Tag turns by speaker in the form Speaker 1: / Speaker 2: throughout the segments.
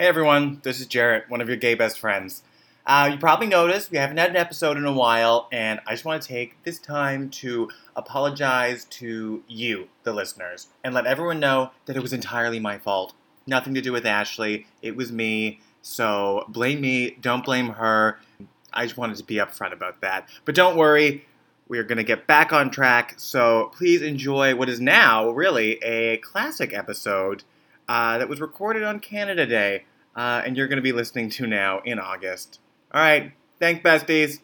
Speaker 1: Hey everyone, this is Jarrett, one of your gay best friends. Uh, you probably noticed we haven't had an episode in a while, and I just want to take this time to apologize to you, the listeners, and let everyone know that it was entirely my fault. Nothing to do with Ashley, it was me. So blame me, don't blame her. I just wanted to be upfront about that. But don't worry, we are going to get back on track. So please enjoy what is now really a classic episode uh, that was recorded on Canada Day, uh, and you're going to be listening to now in August. All right, thanks, besties.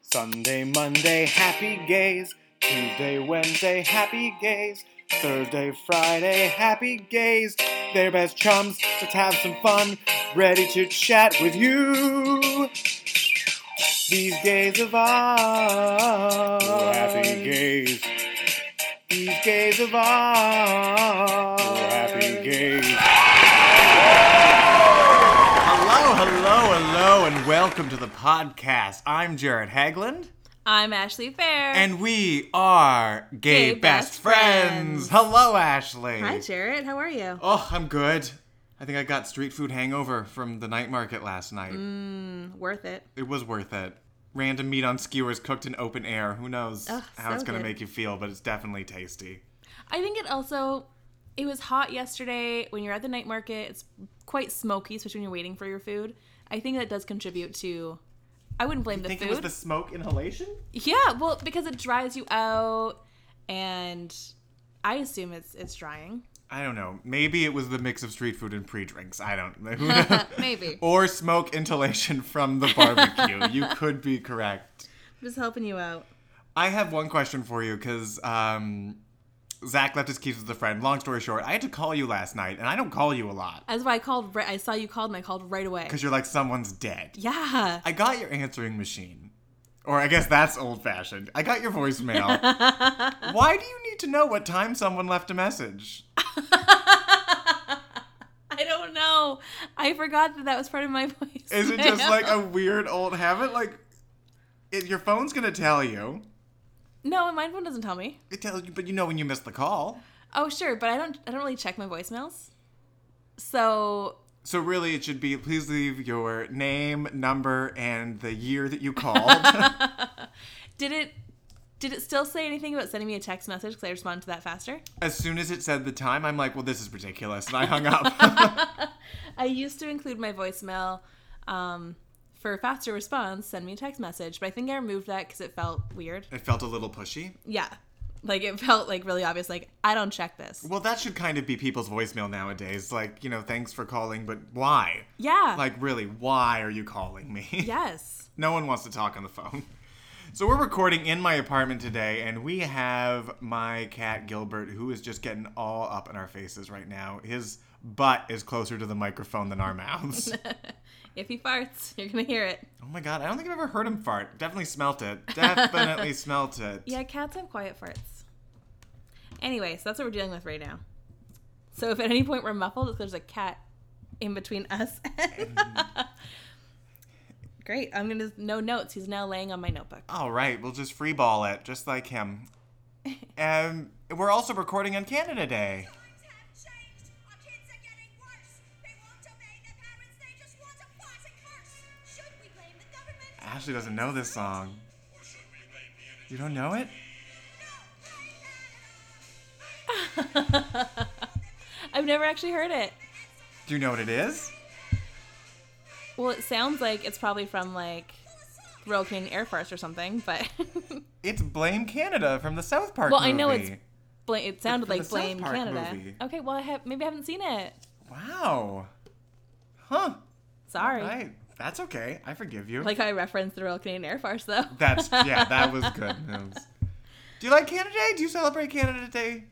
Speaker 1: Sunday, Monday, happy gays. Tuesday, Wednesday, happy gays. Thursday, Friday, happy gays. They're best chums. Let's have some fun. Ready to chat with you. These gays of ours.
Speaker 2: happy gays.
Speaker 1: These gays of ours. Hello, and welcome to the podcast. I'm Jarrett Hagland,
Speaker 3: I'm Ashley Fair.
Speaker 1: and we are Gay,
Speaker 3: Gay
Speaker 1: Best,
Speaker 3: Best
Speaker 1: Friends.
Speaker 3: Friends.
Speaker 1: Hello, Ashley.
Speaker 3: Hi, Jarrett. How are you?
Speaker 1: Oh, I'm good. I think I got street food hangover from the night market last night.
Speaker 3: Mm, worth it.
Speaker 1: It was worth it. Random meat on skewers cooked in open air. Who knows
Speaker 3: Ugh,
Speaker 1: how
Speaker 3: so
Speaker 1: it's going to make you feel, but it's definitely tasty.
Speaker 3: I think it also it was hot yesterday when you're at the night market. It's quite smoky, especially when you're waiting for your food. I think that does contribute to. I wouldn't blame
Speaker 1: I
Speaker 3: the
Speaker 1: think
Speaker 3: food.
Speaker 1: it was the smoke inhalation?
Speaker 3: Yeah, well, because it dries you out, and I assume it's it's drying.
Speaker 1: I don't know. Maybe it was the mix of street food and pre-drinks. I don't know.
Speaker 3: Maybe.
Speaker 1: or smoke inhalation from the barbecue. you could be correct.
Speaker 3: i Just helping you out.
Speaker 1: I have one question for you because um, Zach left his keys with a friend. Long story short, I had to call you last night, and I don't call you a lot
Speaker 3: That's why I called. Right, I saw you called, and I called right away.
Speaker 1: because you're like someone's dead.
Speaker 3: Yeah.
Speaker 1: I got your answering machine. Or I guess that's old fashioned. I got your voicemail. Why do you need to know what time someone left a message?
Speaker 3: I don't know. I forgot that that was part of my voice.
Speaker 1: Is it just like a weird old habit? Like, it, your phone's gonna tell you.
Speaker 3: No, my phone doesn't tell me.
Speaker 1: It tells you, but you know when you miss the call.
Speaker 3: Oh, sure, but I don't. I don't really check my voicemails. So
Speaker 1: So really, it should be please leave your name, number, and the year that you called.
Speaker 3: did it? Did it still say anything about sending me a text message? Because I responded to that faster.
Speaker 1: as soon as it said the time, I'm like, well, this is ridiculous, and I hung up.
Speaker 3: I used to include my voicemail um, for a faster response. Send me a text message, but I think I removed that because it felt weird.
Speaker 1: it felt a little pushy.
Speaker 3: Yeah, like it felt like really obvious. Like I don't check this.
Speaker 1: Well, that should kind of be people's voicemail nowadays. Like, you know, thanks for calling, but why?
Speaker 3: Yeah.
Speaker 1: Like, really, why are you calling me?
Speaker 3: yes.
Speaker 1: No one wants to talk on the phone. So we're recording in my apartment today, and we have my cat Gilbert, who is just getting all up in our faces right now. His butt is closer to the microphone than our mouths.
Speaker 3: If he farts, you're gonna hear it.
Speaker 1: oh my god, I don't think I've ever heard him fart. Definitely smelt it. Definitely smelt it.
Speaker 3: Yeah, cats have quiet farts. Anyway, so that's what we're dealing with right now. So if at any point we're muffled, it's 'cause there's a cat in between us. Mm. Great. I'm gonna no notes. He's now laying on my notebook.
Speaker 1: All right, we'll just freeball it, just like him. and we're also recording on Canada Day.
Speaker 4: Times have changed. Our kids are getting worse. They won't obey their parents. They just want to fight and curse. Should we blame the government?
Speaker 1: Ashley doesn't know this song. You don't know it?
Speaker 3: I've never actually heard it.
Speaker 1: Do you know what it is?
Speaker 3: Well, it sounds like it's probably from like Royal Canadian Air Force or something, but
Speaker 1: It's Blame Canada from the South Park
Speaker 3: well,
Speaker 1: movie.
Speaker 3: I know it's bla- it sounded
Speaker 1: from
Speaker 3: like Blame Canada.
Speaker 1: movie.
Speaker 3: Okay, well, I have maybe I haven't seen it.
Speaker 1: Wow. Huh.
Speaker 3: Sorry.
Speaker 1: Right. That's okay. I forgive you.
Speaker 3: Like I referenced the Royal Canadian Air Force though.
Speaker 1: That's yeah, that was good news. Do you like Canada Day? Do you celebrate Canada Day?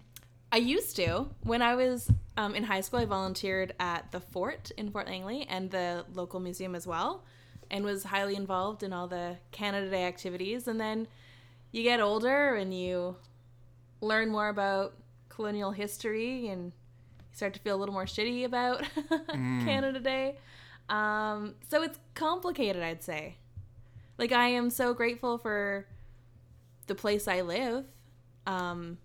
Speaker 3: I used to. When I was um, in high school, I volunteered at the fort in Fort Langley and the local museum as well, and was highly involved in all the Canada Day activities. And then you get older and you learn more about colonial history and you start to feel a little more shitty about Canada Day. Um, so it's complicated, I'd say. Like, I am so grateful for the place I live. Um,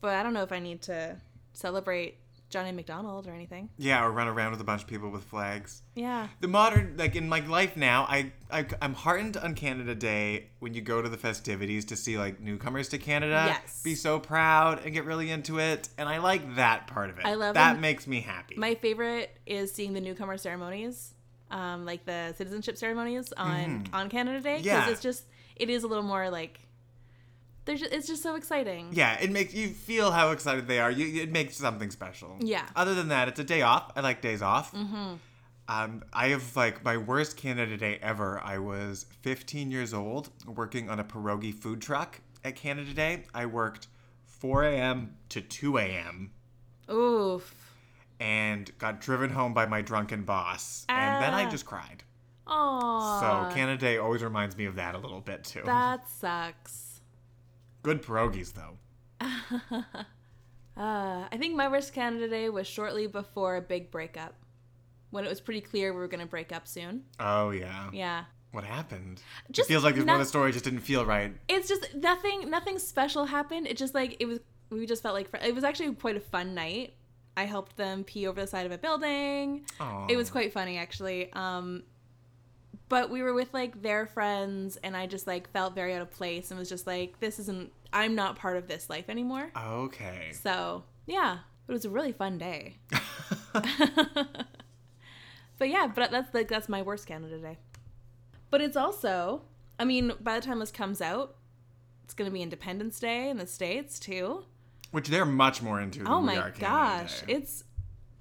Speaker 3: but I don't know if I need to celebrate John A. Macdonald or anything.
Speaker 1: Yeah, or run around with a bunch of people with flags.
Speaker 3: Yeah.
Speaker 1: The modern, like in my life now, I, I I'm heartened on Canada Day when you go to the festivities to see like newcomers to Canada
Speaker 3: Yes.
Speaker 1: be so proud and get really into it, and I like that part of it.
Speaker 3: I love
Speaker 1: that
Speaker 3: when-
Speaker 1: makes me happy.
Speaker 3: My favorite is seeing the newcomer ceremonies, um, like the citizenship ceremonies on on Canada Day. 'cause
Speaker 1: Mm-hmm. Yeah.
Speaker 3: it's just it is a little more like. Just, it's just so exciting.
Speaker 1: yeah, it makes you feel how excited they are. You, it makes something special.
Speaker 3: Yeah.
Speaker 1: Other than that, it's a day off. I like days off. Mm-hmm. Um, I have like my worst Canada Day ever. I was 15 years old, working on a pierogi food truck at Canada Day. I worked 4 a.m. to 2 a.m.
Speaker 3: Oof.
Speaker 1: and got driven home by my drunken boss, and then I
Speaker 3: Ah.
Speaker 1: just cried.
Speaker 3: Aww.
Speaker 1: So Canada Day always reminds me of that a little bit too.
Speaker 3: That sucks.
Speaker 1: Good pierogies though.
Speaker 3: Uh, I think my worst Canada Day was shortly before a big breakup, when it was pretty clear we were gonna break up soon.
Speaker 1: Oh yeah.
Speaker 3: Yeah.
Speaker 1: What happened?
Speaker 3: Just
Speaker 1: it feels like this
Speaker 3: not-
Speaker 1: one of the story just didn't feel right.
Speaker 3: It's just nothing. Nothing special happened. It just like it was. We just felt like fr- it was actually quite a fun night. I helped them pee over the side of a building.
Speaker 1: Aw.
Speaker 3: It was quite funny actually. Um, but we were with like their friends, and I just like felt very out of place, and was just like, "This isn't. I'm not part of this life anymore."
Speaker 1: Okay.
Speaker 3: So yeah, it was a really fun day. but yeah, but that's like that's my worst Canada Day. But it's also, I mean, by the time this comes out, it's gonna be Independence Day in the states too.
Speaker 1: Which they're much more into. Than
Speaker 3: Oh my gosh,
Speaker 1: Day.
Speaker 3: it's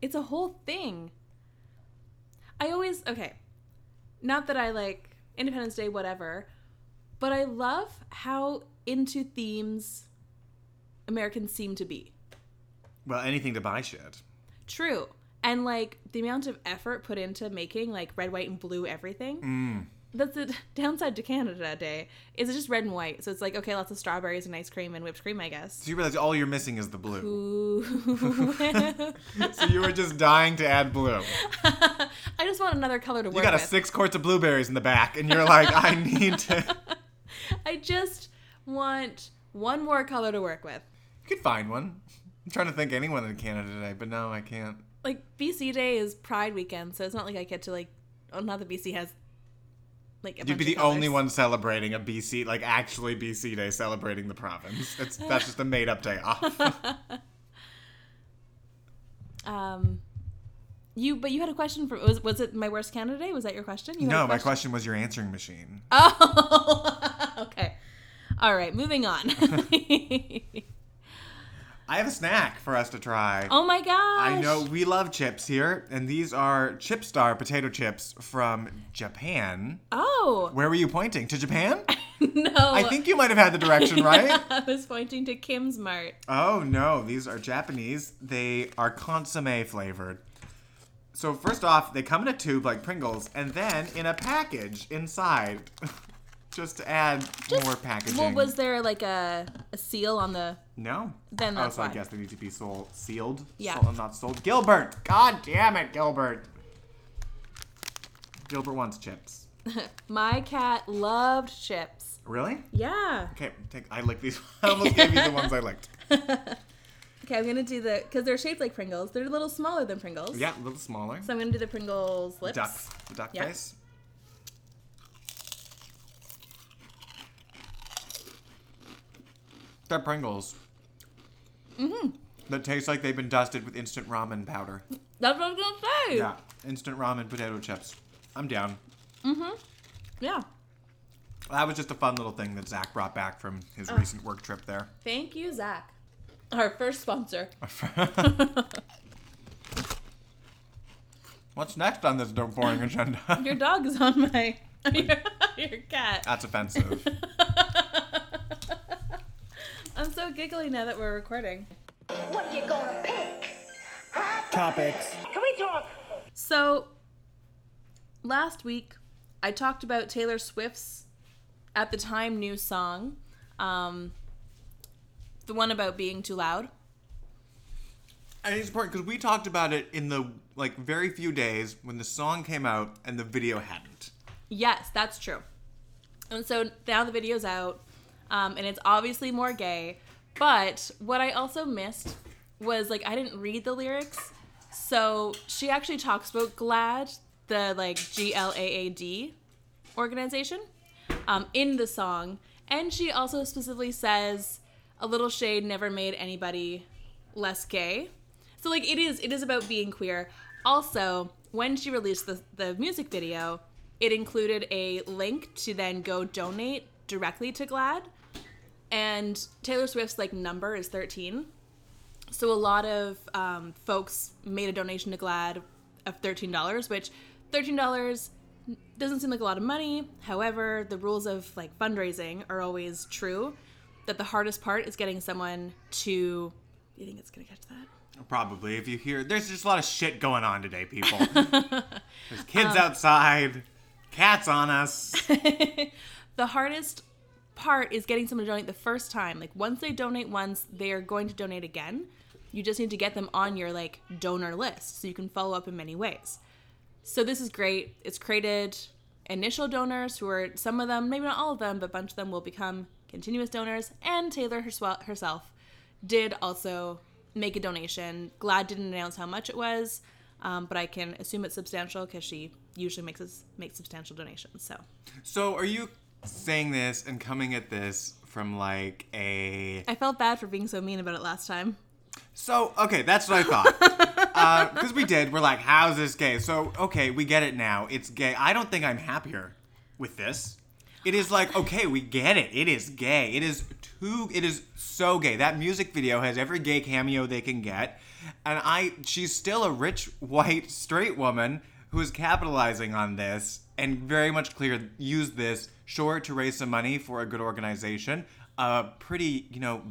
Speaker 3: it's a whole thing. I always okay, not that I like Independence Day, whatever, but I love how into themes Americans seem to be.
Speaker 1: well anything to buy shit.
Speaker 3: True. And like the amount of effort put into making like red, white, and blue everything.
Speaker 1: Mm.
Speaker 3: That's the downside to Canada Day. Is it's just red and white. So it's like okay, lots of strawberries and ice cream and whipped cream, I guess.
Speaker 1: So you realize all you're missing is the blue. So you were just dying to add blue.
Speaker 3: I just want another color to work with.
Speaker 1: You got a
Speaker 3: with.
Speaker 1: six quarts of blueberries in the back, and you're like, I need to.
Speaker 3: I just want one more color to work with.
Speaker 1: You could find one. I'm trying to think anyone in Canada today, but no, I can't.
Speaker 3: Like BC Day is Pride weekend, so it's not like I get to like. Oh, not that BC has. Like
Speaker 1: You'd be the only one celebrating a BC, like actually BC Day, celebrating the province. It's that's just a made up day off.
Speaker 3: Um, you but you had a question for was was it my worst Canada Day? Was that your question? You
Speaker 1: no, my question was your answering machine.
Speaker 3: Oh, okay. All right, moving on.
Speaker 1: I have a snack for us to try.
Speaker 3: oh my gosh!
Speaker 1: I know we love chips here, and these are Chip Star potato chips from Japan.
Speaker 3: Oh
Speaker 1: Where were you pointing? To Japan?
Speaker 3: no!
Speaker 1: I think you might have had the direction right.
Speaker 3: I was pointing to Kim's Mart.
Speaker 1: Oh no, these are Japanese. They are consomme flavored. So first off, they come in a tube like Pringles, and then in a package inside, just to add more packaging.
Speaker 3: Well, was there like a, a seal on the?
Speaker 1: no?
Speaker 3: Then that's
Speaker 1: oh,
Speaker 3: that's
Speaker 1: so I guess they need to be sold, sealed.
Speaker 3: Yeah.
Speaker 1: Sold, not sold. Gilbert, God damn it, Gilbert. Gilbert wants chips.
Speaker 3: My cat loved chips.
Speaker 1: Really?
Speaker 3: Yeah.
Speaker 1: Okay, take. I like these. I almost gave you the ones I liked.
Speaker 3: Okay, I'm gonna do the because they're shaped like Pringles. They're a little smaller than Pringles.
Speaker 1: Yeah, a little smaller.
Speaker 3: So I'm gonna do the Pringles lips.
Speaker 1: Duck, the duck
Speaker 3: Yeah.
Speaker 1: face. They're Pringles. Mm-hmm. That taste like they've been dusted with instant ramen powder.
Speaker 3: That's what I was gonna say.
Speaker 1: Yeah, instant ramen potato chips. I'm down. Mm-hmm.
Speaker 3: Yeah.
Speaker 1: That was just a fun little thing that Zach brought back from his
Speaker 3: Oh.
Speaker 1: recent work trip there.
Speaker 3: Thank you, Zach. Our first sponsor.
Speaker 1: What's next on this dope boring agenda?
Speaker 3: Your dog is on my your, your cat.
Speaker 1: That's offensive.
Speaker 3: I'm so giggly now that we're recording.
Speaker 4: What you gonna pick?
Speaker 2: Topics.
Speaker 4: Can we talk?
Speaker 3: So, last week I talked about Taylor Swift's at the time new song, um, the one about being too loud.
Speaker 1: And it's important because we talked about it in the like very few days when the song came out and the video hadn't.
Speaker 3: Yes, that's true. And so now the video's out, um, and it's obviously more gay. But what I also missed was like I didn't read the lyrics, so she actually talks about GLAAD, the like G L A A D organization, um, in the song, and she also specifically says a little shade never made anybody less gay. So like it is it is about being queer. Also, when she released the the music video, it included a link to then go donate directly to GLAAD. And Taylor Swift's like number is 13. So a lot of um, folks made a donation to GLAAD of $13, which $13 doesn't seem like a lot of money. However, the rules of like fundraising are always true. That the hardest part is getting someone to. You think it's gonna catch that?
Speaker 1: Probably. If you hear, there's just a lot of shit going on today, people. there's kids outside, cats on us.
Speaker 3: the hardest part is getting someone to donate the first time. Like once they donate once, they are going to donate again. You just need to get them on your like donor list so you can follow up in many ways. So this is great. It's created initial donors who are some of them, maybe not all of them, but a bunch of them will become continuous donors. And Taylor herself did also make a donation. GLAAD didn't announce how much it was, um, but I can assume it's substantial because she usually makes us make substantial donations. So
Speaker 1: So, are you saying this and coming at this from like a
Speaker 3: I felt bad for being so mean about it last time.
Speaker 1: So, okay, that's what I thought. Uh, because we did. We're like, how's this gay? So, okay, we get it now. It's gay. I don't think I'm happier with this. It is like, okay, we get it. It is gay. It is too, it is so gay. That music video has every gay cameo they can get. And I, she's still a rich, white, straight woman who is capitalizing on this and very much clear used this, sure, to raise some money for a good organization. A pretty, you know,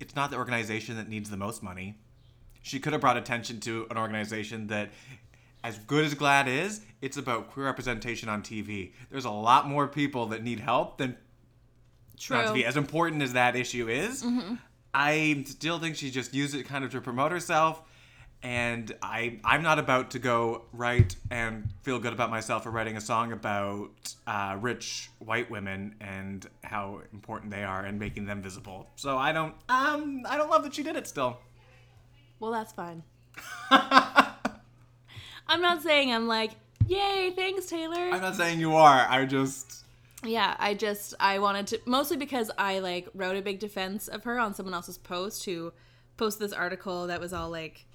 Speaker 1: it's not the organization that needs the most money. She could have brought attention to an organization that, as good as GLAAD is, it's about queer representation on TV. There's a lot more people that need help than
Speaker 3: True.
Speaker 1: on TV. As important as that issue is, mm-hmm. I still think she just used it kind of to promote herself. And I, I'm not about to go write and feel good about myself for writing a song about uh, rich white women and how important they are and making them visible. So I don't, um, I don't love that she did it still.
Speaker 3: Well, that's fine. I'm not saying I'm like, yay, thanks, Taylor.
Speaker 1: I'm not saying you are. I just,
Speaker 3: yeah, I just I wanted to mostly because I like wrote a big defense of her on someone else's post who posted this article that was all like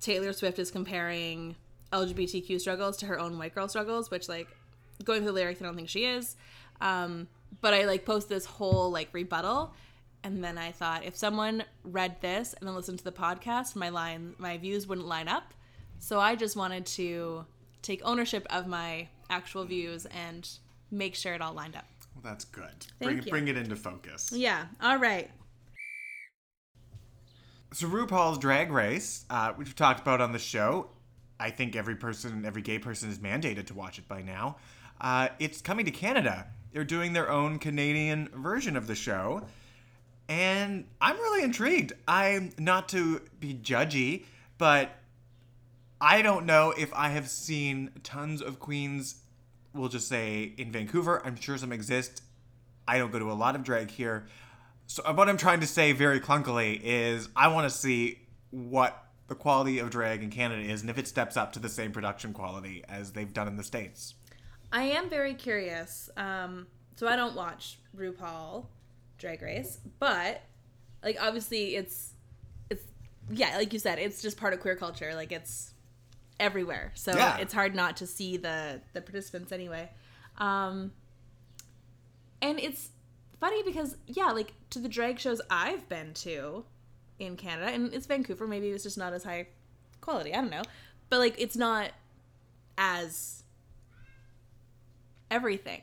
Speaker 3: Taylor Swift is comparing LGBTQ struggles to her own white girl struggles, which like going through the lyrics, I don't think she is. Um, but I like post this whole like rebuttal, and then I thought if someone read this and then listened to the podcast, my line my views wouldn't line up. So I just wanted to take ownership of my actual views and make sure it all lined up.
Speaker 1: well, that's good.
Speaker 3: Thank
Speaker 1: bring,
Speaker 3: you.
Speaker 1: bring it into focus.
Speaker 3: Yeah. All right.
Speaker 1: So RuPaul's Drag Race, uh, which we've talked about on the show, I think every person, every gay person is mandated to watch it by now. Uh, it's coming to Canada. They're doing their own Canadian version of the show, and I'm really intrigued. I'm not to be judgy, but I don't know if I have seen tons of queens. We'll just say in Vancouver. I'm sure some exist. I don't go to a lot of drag here. So what I'm trying to say very clunkily is I want to see what the quality of drag in Canada is and if it steps up to the same production quality as they've done in the States.
Speaker 3: I am very curious. Um, so I don't watch RuPaul Drag Race, but like obviously it's it's yeah, like you said, it's just part of queer culture. Like it's everywhere, so
Speaker 1: Yeah.
Speaker 3: it's hard not to see the the participants anyway. Um, and it's funny because yeah, like to the drag shows I've been to in Canada, and it's Vancouver. Maybe it's just not as high quality. I don't know, but like it's not as everything.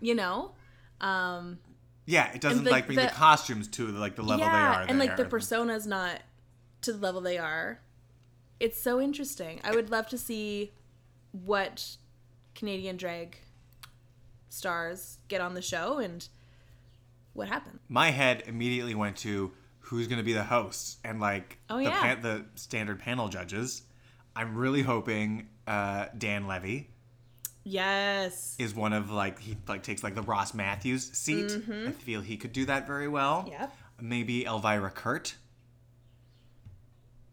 Speaker 3: You know. Um,
Speaker 1: Yeah, it doesn't
Speaker 3: the-
Speaker 1: like bring the,
Speaker 3: the-
Speaker 1: costumes to like the level they are.
Speaker 3: and like the persona's not to the level they are. It's so interesting. I would love to see what Canadian drag stars get on the show and what happened.
Speaker 1: My head immediately went to who's going to be the hosts and like
Speaker 3: Oh,
Speaker 1: the,
Speaker 3: yeah.
Speaker 1: pan- the standard panel judges. I'm really hoping uh, Dan Levy
Speaker 3: Yes.
Speaker 1: is one of like he like takes like the Ross Mathews seat. I feel he could do that very well.
Speaker 3: Mm-hmm. Yep.
Speaker 1: Maybe Elvira Kurt.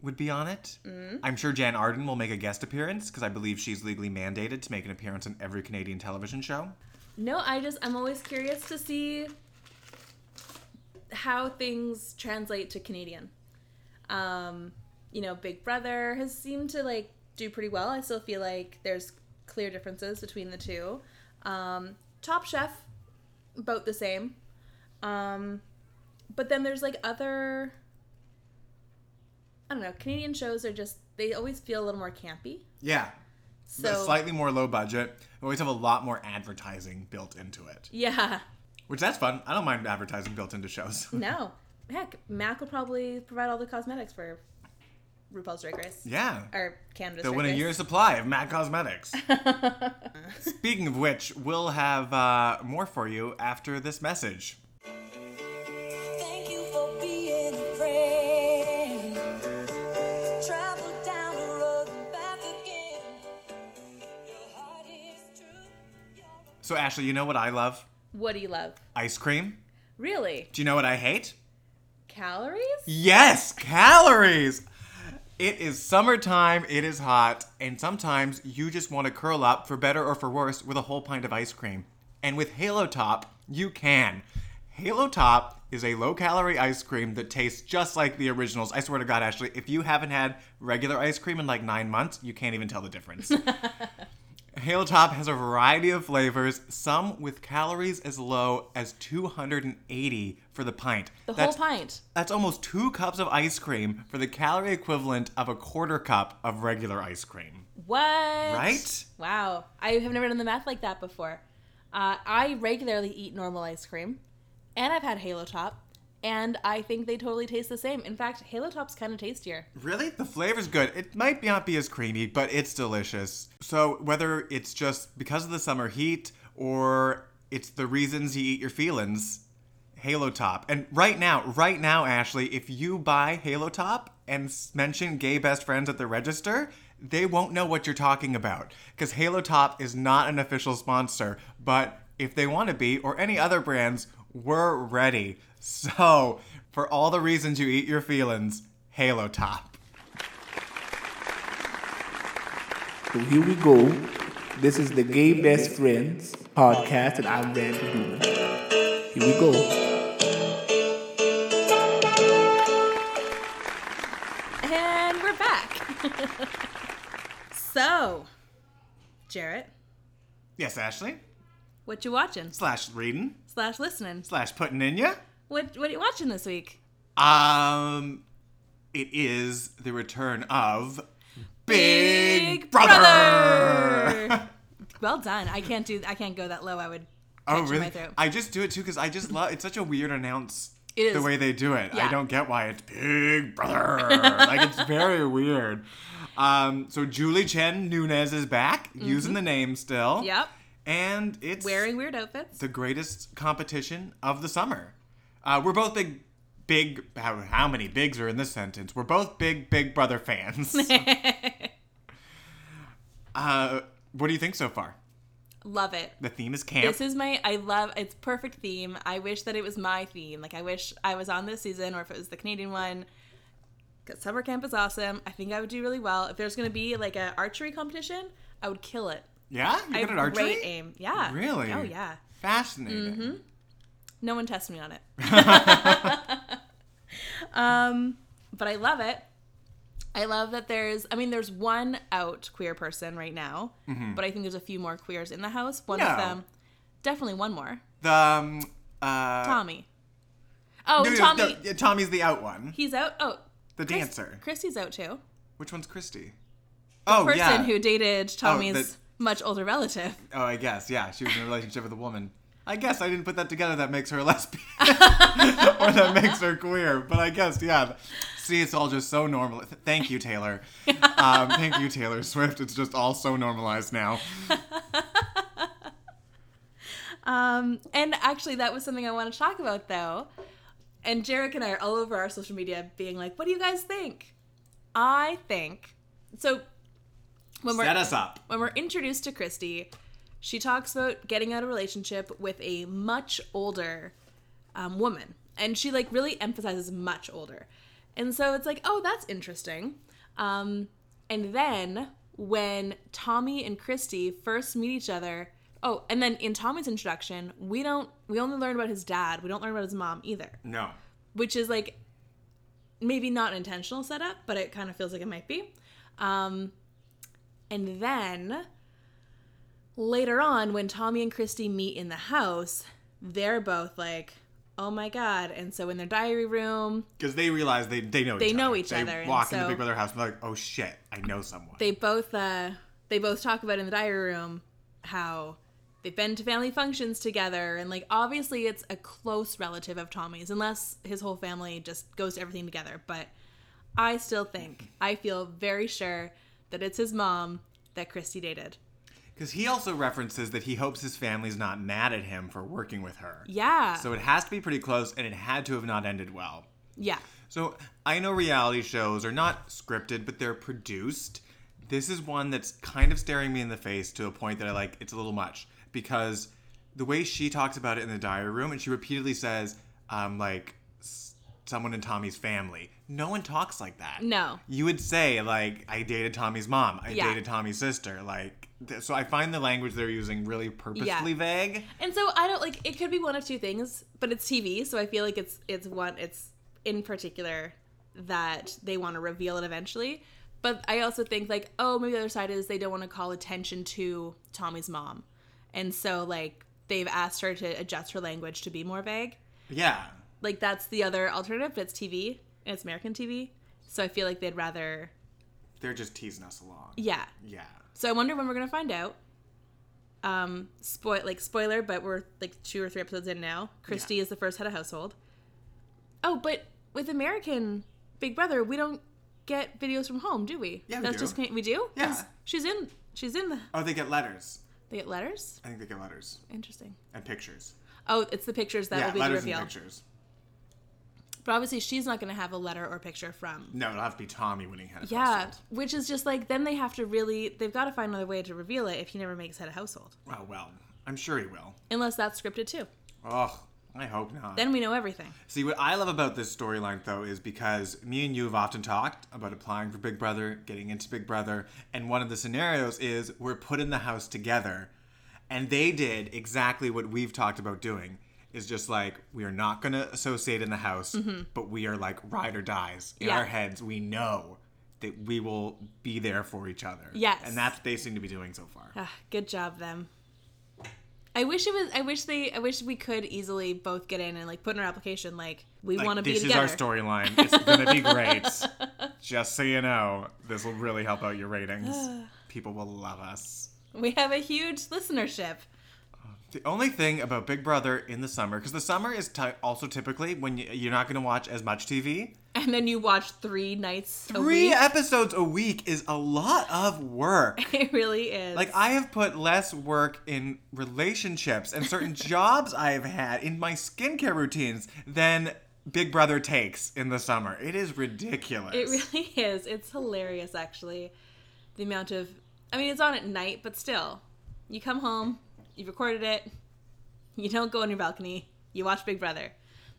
Speaker 1: would be on it. I'm sure Jann Arden will make a guest appearance because I believe she's legally mandated to make an appearance on every Canadian television show.
Speaker 3: No, I just I'm always curious to see how things translate to Canadian. Um, you know, Big Brother has seemed to like do pretty well. I still feel like there's clear differences between the two. Um, Top Chef, about the same. Um, but then there's like other I don't know, Canadian shows are just they always feel a little more campy.
Speaker 1: Yeah.
Speaker 3: So
Speaker 1: slightly more low budget. We always have a lot more advertising built into it,
Speaker 3: yeah.
Speaker 1: Which that's fun. I don't mind advertising built into shows.
Speaker 3: No. Heck, Mac will probably provide all the cosmetics for RuPaul's Drag Race.
Speaker 1: yeah.
Speaker 3: Or Canada's
Speaker 1: They'll
Speaker 3: Drag
Speaker 1: win a
Speaker 3: Race.
Speaker 1: year's supply of MAC Cosmetics. Speaking of which, we'll have uh, more for you after this message.
Speaker 5: Thank you for being a friend. Travel down the road and back again. Your heart is true. You're
Speaker 1: So, Ashley, you know what I love?
Speaker 3: What do you love?
Speaker 1: Ice cream.
Speaker 3: Really?
Speaker 1: Do you know what I hate?
Speaker 3: Calories?
Speaker 1: Yes, calories. It is summertime, it is hot, and sometimes you just want to curl up, for better or for worse, with a whole pint of ice cream. And with Halo Top, you can. Halo Top is a low calorie ice cream that tastes just like the originals. I swear to God, Ashley, if you haven't had regular ice cream in like nine months, you can't even tell the difference. Halo Top has a variety of flavors, some with calories as low as 280 for the pint.
Speaker 3: The
Speaker 1: That's-
Speaker 3: whole pint.
Speaker 1: that's almost two cups of ice cream for the calorie equivalent of a quarter cup of regular ice cream.
Speaker 3: What?
Speaker 1: Right?
Speaker 3: Wow. I have never done the math like that before. Uh, I regularly eat normal ice cream, and I've had Halo Top, and I think they totally taste the same. In fact, Halo Top's kind of tastier.
Speaker 1: Really? The flavor's good. It might not be as creamy, but it's delicious. So, whether it's just because of the summer heat or it's the reasons you eat your feelings, Halo Top. And right now, right now, Ashley, if you buy Halo Top and mention gay best friends at the register, they won't know what you're talking about. Because Halo Top is not an official sponsor, but if they want to be, or any other brands, we're ready. So, for all the reasons you eat your feelings, Halo Top.
Speaker 2: So here we go. This is the Gay Best Friends podcast and I'm Randy doing. Here we go.
Speaker 3: And we're back. so, Jarrett,
Speaker 1: Yes, Ashley.
Speaker 3: what you watching?
Speaker 1: Slash reading.
Speaker 3: Slash listening.
Speaker 1: Slash putting in ya.
Speaker 3: What what are you watching this week?
Speaker 1: Um, it is the return of Big,
Speaker 3: Big
Speaker 1: Brother.
Speaker 3: Brother! Well done. I can't do I can't go that low. I would
Speaker 1: oh, really? I just do it too because I just love. It's such a weird announce.
Speaker 3: It
Speaker 1: The way they do it, I don't get why it's Big Brother. like it's very weird. Um, so Julie Chen Moonves is back, using the name still.
Speaker 3: Mm-hmm. Yep.
Speaker 1: And it's
Speaker 3: Wearing weird outfits.
Speaker 1: the greatest competition of the summer. Uh, we're both big, big. How, how many bigs are in this sentence? We're both big Big Brother fans. uh, what do you think so far?
Speaker 3: Love it.
Speaker 1: The theme is camp.
Speaker 3: This is my I love it's perfect theme. I wish that it was my theme. Like I wish I was on this season or if it was the Canadian one. Cause summer camp is awesome. I think I would do really well. If there's gonna be like a archery competition, I would kill it.
Speaker 1: yeah, you good at archery.
Speaker 3: great aim. Yeah.
Speaker 1: Really?
Speaker 3: Oh yeah.
Speaker 1: Fascinating.
Speaker 3: No one tests me on it. um, but I love it. I love that there's, I mean, there's one out queer person right now, but I think there's a few more queers in the house. One of
Speaker 1: Mm-hmm.
Speaker 3: Them, definitely one more.
Speaker 1: The um, uh,
Speaker 3: Tommy. Oh,
Speaker 1: no, no,
Speaker 3: Tommy.
Speaker 1: no, Tommy's the out one.
Speaker 3: He's out. Oh,
Speaker 1: The
Speaker 3: Chris-
Speaker 1: dancer.
Speaker 3: Christy's out too.
Speaker 1: Which one's Christy? Oh the
Speaker 3: Person
Speaker 1: yeah.
Speaker 3: who dated Tommy's
Speaker 1: that-
Speaker 3: much older relative.
Speaker 1: Oh, I guess. Yeah, she was in a relationship with a woman. I guess I didn't put that together. That makes her a lesbian, or that makes her queer. But I guess, yeah. See, it's all just so normal. Thank you, Taylor. Um, thank you, Taylor Swift. It's just all so normalized now.
Speaker 3: Um, and actually, that was something I want to talk about, though. And Jarrett and I are all over our social media being like, what do you guys think? I think. So, when we're,
Speaker 1: Set us up.
Speaker 3: when we're introduced to Christy, she talks about getting out of a relationship with a much older um, woman. And she, like, really emphasizes much older. And so it's like, oh, that's interesting. Um, and then when Tommy and Christy first meet each other, oh, and then in Tommy's introduction, we don't we only learn about his dad. We don't learn about his mom either,
Speaker 1: No.
Speaker 3: which is like maybe not an intentional setup, but it kind of feels like it might be. Um, and then later on, when Tommy and Christy meet in the house, they're both like, "Oh my god!" And so in their diary room,
Speaker 1: Because they realize they, they know
Speaker 3: They
Speaker 1: each
Speaker 3: know
Speaker 1: other.
Speaker 3: each
Speaker 1: they
Speaker 3: other, and
Speaker 1: walk into
Speaker 3: so-
Speaker 1: Big Brother house and they're like, oh shit, I know someone.
Speaker 3: they both uh they both talk about in the diary room how they've been to family functions together and like obviously it's a close relative of Tommy's unless his whole family just goes to everything together but I still think I feel very sure that it's his mom that Christy dated.
Speaker 1: Because he also references that he hopes his family's not mad at him for working with her.
Speaker 3: Yeah.
Speaker 1: So it has to be pretty close and it had to have not ended well.
Speaker 3: yeah.
Speaker 1: So I know reality shows are not scripted, but they're produced. This is one that's kind of staring me in the face to a point that I like it's a little much because the way she talks about it in the diary room and she repeatedly says, um, like someone in Tommy's family. No one talks like that.
Speaker 3: No.
Speaker 1: You would say like I dated Tommy's mom. I
Speaker 3: Yeah.
Speaker 1: dated Tommy's sister. Like so I find the language they're using really purposefully vague.
Speaker 3: And so I don't like it could be one of two things, but it's TV, so I feel like it's it's one it's in particular that they want to reveal it eventually. But I also think like, oh, maybe the other side is they don't want to call attention to Tommy's mom. And so like they've asked her to adjust her language to be more vague.
Speaker 1: Yeah.
Speaker 3: Like that's the other alternative, but it's TV and it's American TV. So I feel like they'd rather
Speaker 1: They're just teasing us along.
Speaker 3: yeah.
Speaker 1: Yeah.
Speaker 3: So I wonder when we're gonna find out. Um, spoil like spoiler, but we're like two or three episodes in now. Christy
Speaker 1: Yeah.
Speaker 3: is the first head of household. Oh, but with American Big Brother, we don't get videos from home, do we?
Speaker 1: Yeah, we
Speaker 3: That's
Speaker 1: do.
Speaker 3: just we do.
Speaker 1: Yeah.
Speaker 3: she's in. She's in the.
Speaker 1: Oh, they get letters.
Speaker 3: They get letters.
Speaker 1: I think they get letters
Speaker 3: Interesting.
Speaker 1: and pictures.
Speaker 3: Oh, it's the pictures that
Speaker 1: yeah,
Speaker 3: will be the reveal.
Speaker 1: and pictures.
Speaker 3: But obviously, she's not going to have a letter or picture from.
Speaker 1: No, it'll have to be Tommy winning head of household.
Speaker 3: Yeah,
Speaker 1: household.
Speaker 3: which is just like then they have to really they've got to find another way to reveal it if he never makes head of household,
Speaker 1: Oh well, I'm sure he will.
Speaker 3: unless that's scripted too.
Speaker 1: Oh, I hope not.
Speaker 3: Then we know everything.
Speaker 1: See, what I love about this storyline though is because me and you have often talked about applying for Big Brother, getting into Big Brother, and one of the scenarios is we're put in the house together, and they did exactly what we've talked about doing. Is just like we are not going to associate in the house, but we are like ride or dies. In
Speaker 3: Mm-hmm. Yeah.
Speaker 1: our heads, we know that we will be there for each other.
Speaker 3: Yes.
Speaker 1: and that's what they seem to be doing so far.
Speaker 3: Ah, good job, them. I wish it was. I wish they. I wish we could easily both get in and like put in our application like we
Speaker 1: Like,
Speaker 3: want to be together.
Speaker 1: this is our storyline. It's gonna be great. Just so you know, this will really help out your ratings. People will love us.
Speaker 3: We have a huge listenership.
Speaker 1: The only thing about Big Brother in the summer, because the summer is also typically when you, you're not going to watch as much TV.
Speaker 3: And then you watch three nights a
Speaker 1: Three
Speaker 3: week.
Speaker 1: episodes a week is a lot of work.
Speaker 3: It really is.
Speaker 1: Like I have put less work in relationships and certain jobs I have had in my skincare routines than Big Brother takes in the summer. It is ridiculous.
Speaker 3: it really is. It's hilarious, actually. The amount of. I mean, it's on at night, but still, you come home, you've recorded it, you don't go on your balcony, you watch Big Brother.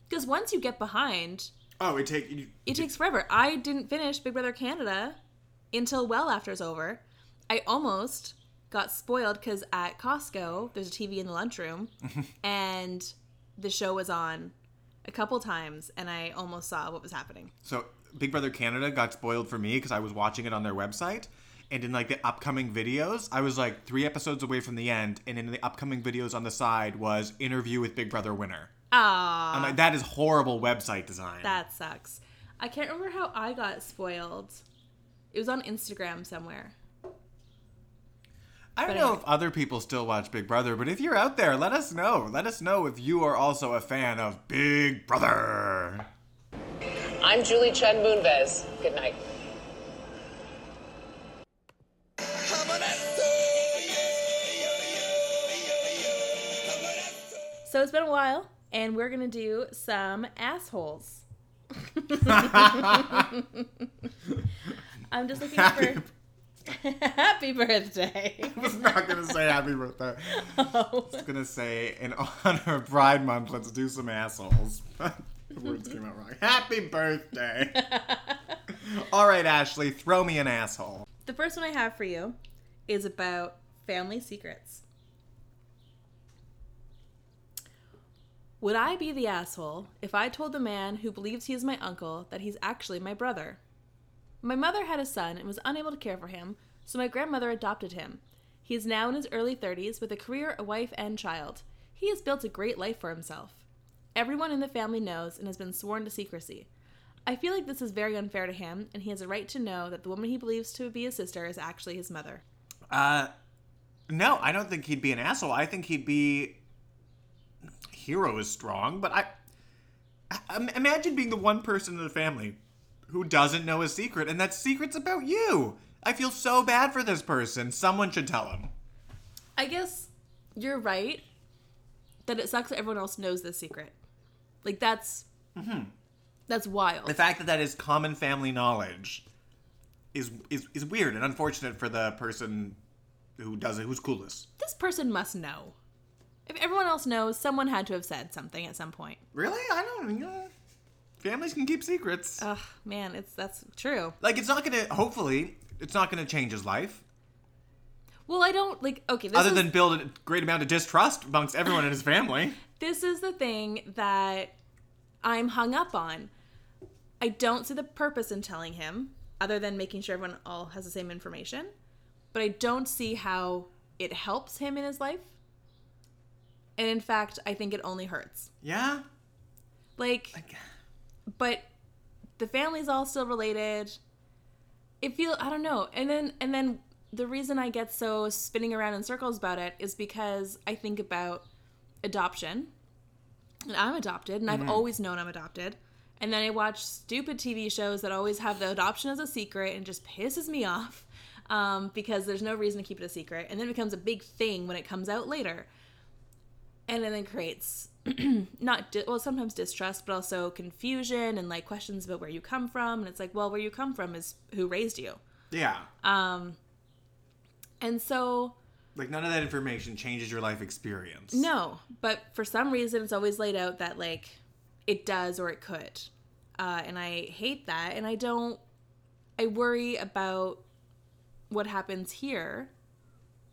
Speaker 3: Because once you get behind,
Speaker 1: oh, it take you,
Speaker 3: it takes forever. I didn't finish Big Brother Canada until well after it's over. I almost got spoiled because at Costco there's a TV in the lunchroom, and the show was on a couple times, and I almost saw what was happening.
Speaker 1: So Big Brother Canada got spoiled for me because I was watching it on their website. And in like the upcoming videos, I was like three episodes away from the end, and in the upcoming videos on the side was interview with Big Brother winner.
Speaker 3: Ah,
Speaker 1: I'm like, that is horrible website design.
Speaker 3: that sucks. I can't remember how I got spoiled. It was on Instagram somewhere.
Speaker 1: I don't
Speaker 3: but
Speaker 1: know
Speaker 3: anyway.
Speaker 1: if other people still watch Big Brother, but if you're out there, let us know. Let us know if you are also a fan of Big Brother.
Speaker 6: I'm Julie Chen Moonves. Good night.
Speaker 3: So it's been a while, and we're gonna do some assholes. I'm just looking for. Happy birthday!
Speaker 1: I was not gonna say happy birthday. I
Speaker 3: Oh.
Speaker 1: was gonna say in honor of Pride Month, let's do some assholes. The words came out wrong. Happy birthday. All right, Ashley, throw me an asshole.
Speaker 3: The first one I have for you is about family secrets. Would I be the asshole if I told the man who believes he is my uncle that he's actually my brother? My mother had a son and was unable to care for him, so my grandmother adopted him. He is now in his early 30s with a career, a wife, and child. He has built a great life for himself. Everyone in the family knows and has been sworn to secrecy. I feel like this is very unfair to him, and he has a right to know that the woman he believes to be his sister is actually his mother.
Speaker 1: Uh, no, I don't think he'd be an asshole. I think he'd be. Hero is strong, but I. I- Imagine being the one person in the family who doesn't know a secret, and that secret's about you. I feel so bad for this person. Someone should tell him.
Speaker 3: I guess you're right that it sucks that everyone else knows this secret. Like that's mm-hmm. that's wild.
Speaker 1: The fact that that is common family knowledge is is, is weird and unfortunate for the person who does it, who's coolest.
Speaker 3: this person must know. If everyone else knows, someone had to have said something at some point.
Speaker 1: Really? I don't. Know, families can keep secrets.
Speaker 3: Ugh, man, it's that's true.
Speaker 1: like it's not gonna. Hopefully, it's not gonna change his life.
Speaker 3: Well, I don't like. Okay, this
Speaker 1: other
Speaker 3: is,
Speaker 1: than build a great amount of distrust amongst everyone in his family.
Speaker 3: this is the thing that I'm hung up on. I don't see the purpose in telling him, other than making sure everyone all has the same information. But I don't see how it helps him in his life. And in fact, I think it only hurts.
Speaker 1: Yeah.
Speaker 3: Like, but the family's all still related. It feel I don't know. And then and then the reason I get so spinning around in circles about it is because I think about adoption. And I'm adopted and I've always known I'm adopted. And then I watch stupid TV shows that always have the adoption as a secret and just pisses me off um, because there's no reason to keep it a secret. And then it becomes a big thing when it comes out later and then it creates not di- well sometimes distrust but also confusion and like questions about where you come from and it's like well where you come from is who raised you
Speaker 1: Yeah.
Speaker 3: Um and so
Speaker 1: like none of that information changes your life experience.
Speaker 3: no but for some reason it's always laid out that like it does or it could uh, and i hate that and i don't i worry about what happens here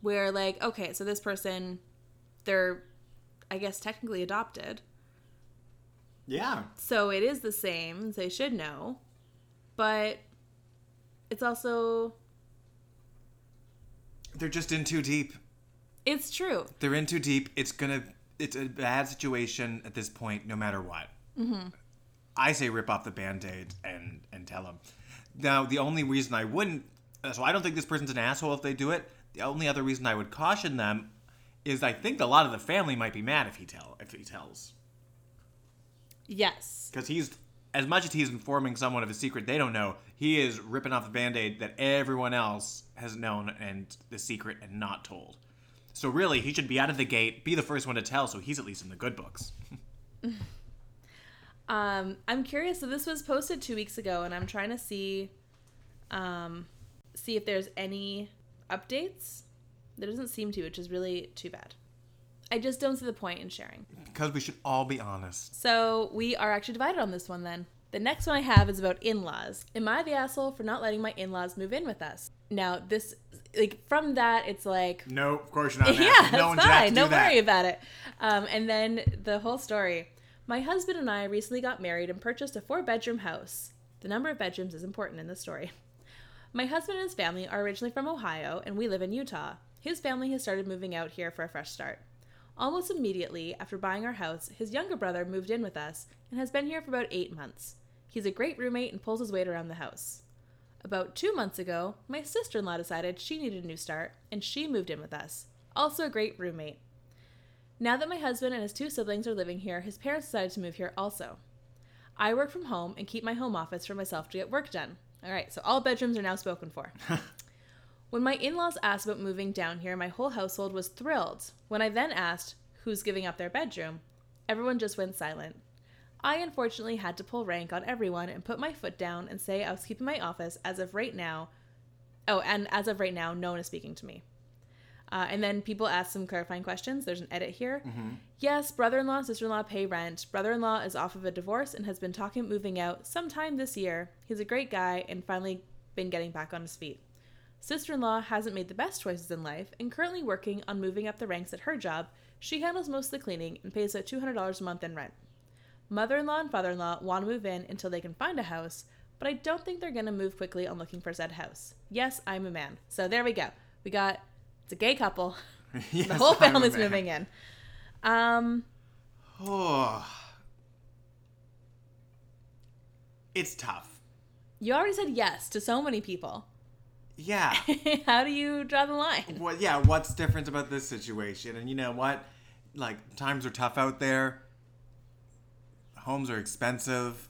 Speaker 3: where like okay so this person they're i guess technically adopted
Speaker 1: Yeah.
Speaker 3: So it is the same. They should know. But it's also
Speaker 1: They're just in too deep.
Speaker 3: it's true.
Speaker 1: They're in too deep. It's gonna. It's a bad situation at this point, no matter what. Mm-hmm. I say rip off the band-aid and and tell them. Now, the only reason I wouldn't. So I don't think this person's an asshole if they do it. The only other reason I would caution them is I think a lot of the family might be mad if he tell if he tells
Speaker 3: Yes.
Speaker 1: because he's as much as he's informing someone of a secret they don't know. He is ripping off the band-aid that everyone else has known and the secret and not told. So really, he should be out of the gate, be the first one to tell, so he's at least in the good books.
Speaker 3: Um, I'm curious. So this was posted two weeks ago, and I'm trying to see, um, see if there's any updates. There doesn't seem to, which is really too bad. I just don't see the point in sharing.
Speaker 1: Because we should all be honest.
Speaker 3: So we are actually divided on this one then. The next one I have is about in laws. Am I the asshole for not letting my in laws move in with us? Now, this, like, from that, it's like,
Speaker 1: No, of course you're not.
Speaker 3: yeah, that's
Speaker 1: no have
Speaker 3: fine. Don't
Speaker 1: that.
Speaker 3: worry about it. Um, and then the whole story. My husband and I recently got married and purchased a four bedroom house. The number of bedrooms is important in this story. My husband and his family are originally from Ohio, and we live in Utah. His family has started moving out here for a fresh start. Almost immediately after buying our house, his younger brother moved in with us and has been here for about eight months. He's a great roommate and pulls his weight around the house. About two months ago, my sister in law decided she needed a new start, and she moved in with us. Also a great roommate. Now that my husband and his two siblings are living here, his parents decided to move here also. I work from home and keep my home office for myself to get work done. All right, so all bedrooms are now spoken for. when my in laws asked about moving down here, my whole household was thrilled. When I then asked who's giving up their bedroom, everyone just went silent. I unfortunately had to pull rank on everyone and put my foot down and say I was keeping my office as of right now. Oh, and as of right now, no one is speaking to me. Uh, and then people ask some clarifying questions. There's an edit here.
Speaker 1: Mm-hmm.
Speaker 3: Yes, brother in law and sister in law pay rent. Brother in law is off of a divorce and has been talking moving out sometime this year. He's a great guy and finally been getting back on his feet. Sister in law hasn't made the best choices in life and currently working on moving up the ranks at her job. She handles most of the cleaning and pays about $200 a month in rent. Mother in law and father in law want to move in until they can find a house, but I don't think they're going to move quickly on looking for said house. Yes, I'm a man. So there we go. We got it's a gay couple.
Speaker 1: Yes,
Speaker 3: the whole
Speaker 1: a
Speaker 3: family's moving in. Um,
Speaker 1: Oh. It's tough.
Speaker 3: you already said yes to so many people.
Speaker 1: Yeah.
Speaker 3: How do you draw the line?
Speaker 1: What? Yeah. What's different about this situation? And you know what? Like times are tough out there. Homes are expensive.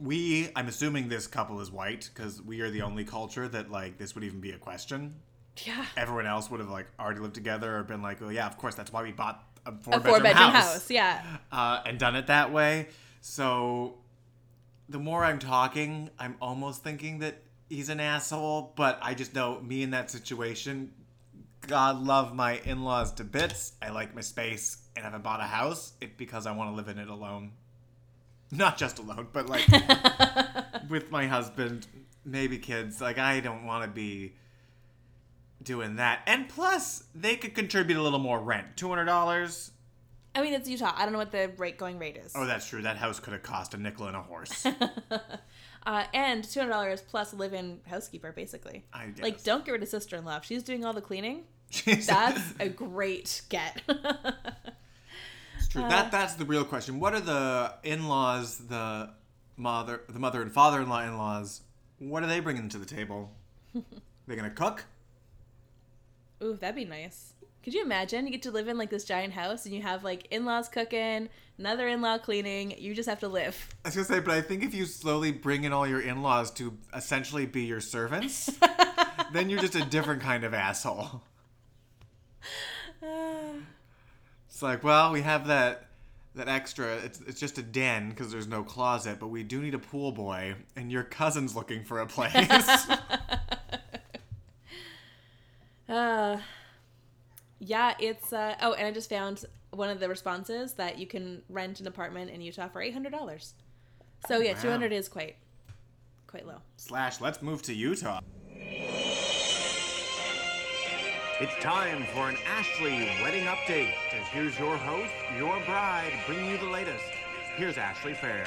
Speaker 1: We, I'm assuming this couple is white because we are the only culture that like this would even be a question.
Speaker 3: Yeah.
Speaker 1: Everyone else would have like already lived together or been like, oh yeah, of course that's why we bought a four,
Speaker 3: A
Speaker 1: bedroom,
Speaker 3: four bedroom
Speaker 1: house.
Speaker 3: house. Yeah.
Speaker 1: uh, and done it that way. So the more I'm talking, I'm almost thinking that he's an asshole, but I just know me in that situation. God love my in laws to bits. I like my space, and if I bought a house, it's because I want to live in it alone. Not just alone, but like with my husband, maybe kids. Like, I don't want to be doing that. And plus, they could contribute a little more rent $200.
Speaker 3: I mean, it's Utah. I don't know what the rate going rate is.
Speaker 1: Oh, that's true. That house could have cost a nickel and a horse.
Speaker 3: Uh, and two hundred dollars plus live-in housekeeper, basically.
Speaker 1: I guess.
Speaker 3: Like, don't get rid of sister-in-law. If she's doing all the cleaning, that's a great get.
Speaker 1: It's true. that that's the real question. What are the in-laws, the mother, the mother and father-in-law in-laws? What are they bringing to the table? they gonna cook?
Speaker 3: Ooh, that'd be nice. Could you imagine? You get to live in like this giant house, and you have like in-laws cooking, another in-law cleaning. You just have to live.
Speaker 1: I was gonna say, but I think if you slowly bring in all your in-laws to essentially be your servants, then you're just a different kind of asshole. It's like, well, we have that that extra. It's it's just a den because there's no closet, but we do need a pool boy, and your cousin's looking for a place.
Speaker 3: Uh, yeah, it's uh oh, and I just found one of the responses that you can rent an apartment in Utah for eight hundred dollars. So yeah,
Speaker 1: Wow.
Speaker 3: two hundred is quite quite low.
Speaker 1: Slash, let's move to Utah.
Speaker 7: It's time for an Ashley wedding update. And here's your host, your bride, bringing you the latest. Here's Ashley Fair.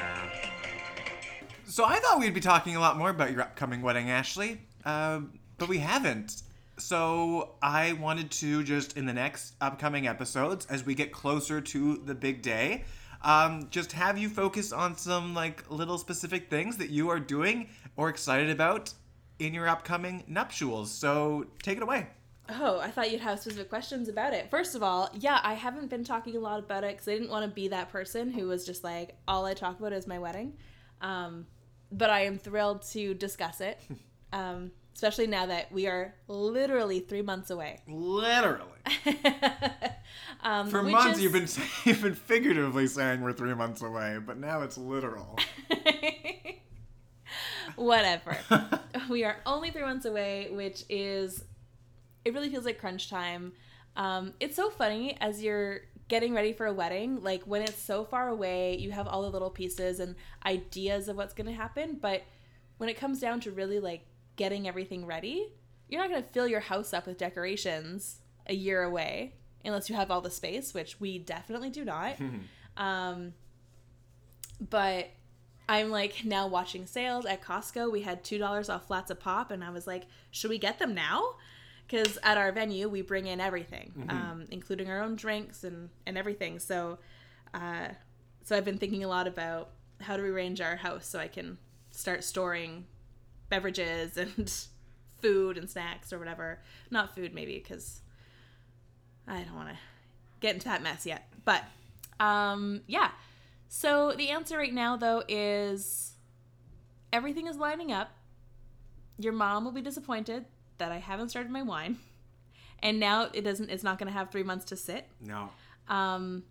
Speaker 1: So I thought we'd be talking a lot more about your upcoming wedding, Ashley, uh, but we haven't. So I wanted to just in the next upcoming episodes, as we get closer to the big day, um, just have you focus on some like little specific things that you are doing or excited about in your upcoming nuptials. So take it away.
Speaker 3: Oh, I thought you'd have specific questions about it. First of all, yeah, I haven't been talking a lot about it because I didn't want to be that person who was just like, all I talk about is my wedding. Um, but I am thrilled to discuss it, um, especially now that we are literally three months away.
Speaker 1: Literally.
Speaker 3: um,
Speaker 1: For months
Speaker 3: is-
Speaker 1: you've been you've been figuratively saying we're three months away, but now it's literal.
Speaker 3: Whatever. we are only three months away, which is, it really feels like crunch time. Um, it's so funny as you're getting ready for a wedding, like when it's so far away, you have all the little pieces and ideas of what's going to happen. But when it comes down to really like getting everything ready, you're not going to fill your house up with decorations a year away unless you have all the space, which we definitely do not. um, but I'm like now watching sales at Costco. We had two dollars off flats a pop, and I was like, should we get them now? Because at our venue we bring in everything, um, including our own drinks and and everything. So, uh, so I've been thinking a lot about how to arrange our house so I can start storing beverages and food and snacks or whatever. Not food maybe because I don't want to get into that mess yet. But um, yeah. So the answer right now though is everything is lining up. Your mom will be disappointed that I haven't started my wine. And now it doesn't it's not going to have 3 months to sit.
Speaker 1: No.
Speaker 3: Um